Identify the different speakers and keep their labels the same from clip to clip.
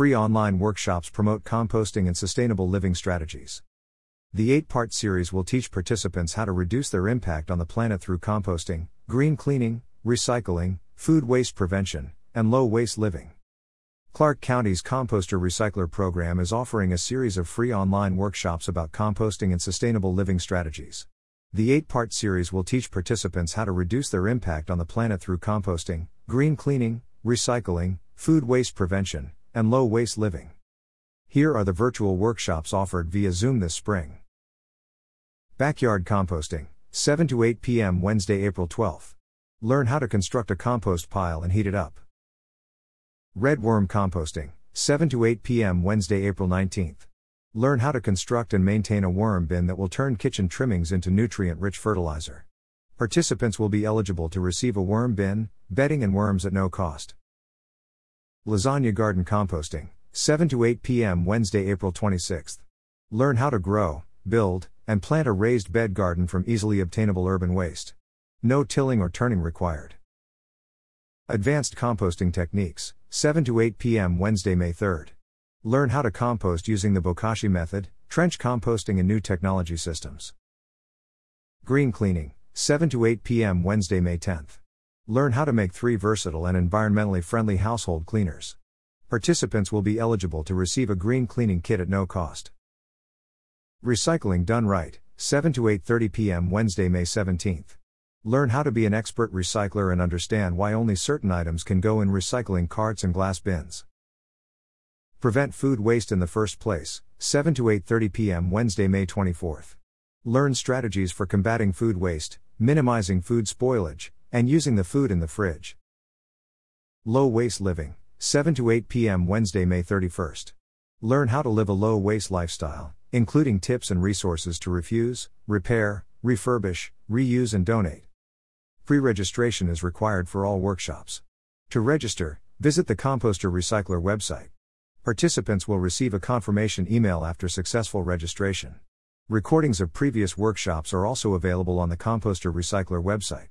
Speaker 1: Free online workshops promote composting and sustainable living strategies. The eight part series will teach participants how to reduce their impact on the planet through composting, green cleaning, recycling, food waste prevention, and low waste living. Clark County's Composter Recycler program is offering a series of free online workshops about composting and sustainable living strategies. The eight part series will teach participants how to reduce their impact on the planet through composting, green cleaning, recycling, food waste prevention, and low waste living. Here are the virtual workshops offered via Zoom this spring. Backyard Composting, 7 to 8 p.m. Wednesday, April 12. Learn how to construct a compost pile and heat it up. Red Worm Composting, 7 to 8 p.m. Wednesday, April 19th. Learn how to construct and maintain a worm bin that will turn kitchen trimmings into nutrient rich fertilizer. Participants will be eligible to receive a worm bin, bedding, and worms at no cost. Lasagna Garden Composting, 7 to 8 p.m. Wednesday, April 26th. Learn how to grow, build, and plant a raised bed garden from easily obtainable urban waste. No tilling or turning required. Advanced Composting Techniques, 7 to 8 p.m. Wednesday, May 3rd. Learn how to compost using the Bokashi method, trench composting, and new technology systems. Green Cleaning, 7 to 8 p.m. Wednesday, May 10th. Learn how to make three versatile and environmentally friendly household cleaners. Participants will be eligible to receive a green cleaning kit at no cost. Recycling done right, 7 to 8:30 p.m. Wednesday, May 17th. Learn how to be an expert recycler and understand why only certain items can go in recycling carts and glass bins. Prevent food waste in the first place, 7 to 8:30 p.m. Wednesday, May 24th. Learn strategies for combating food waste, minimizing food spoilage, and using the food in the fridge. Low waste living, 7 to 8 p.m. Wednesday, May 31st. Learn how to live a low waste lifestyle, including tips and resources to refuse, repair, refurbish, reuse, and donate. Pre registration is required for all workshops. To register, visit the Composter Recycler website. Participants will receive a confirmation email after successful registration. Recordings of previous workshops are also available on the Composter Recycler website.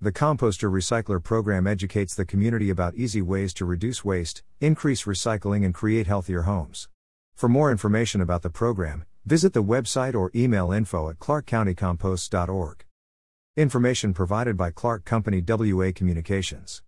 Speaker 1: The Composter Recycler program educates the community about easy ways to reduce waste, increase recycling, and create healthier homes. For more information about the program, visit the website or email info at clarkcountycomposts.org. Information provided by Clark County WA Communications.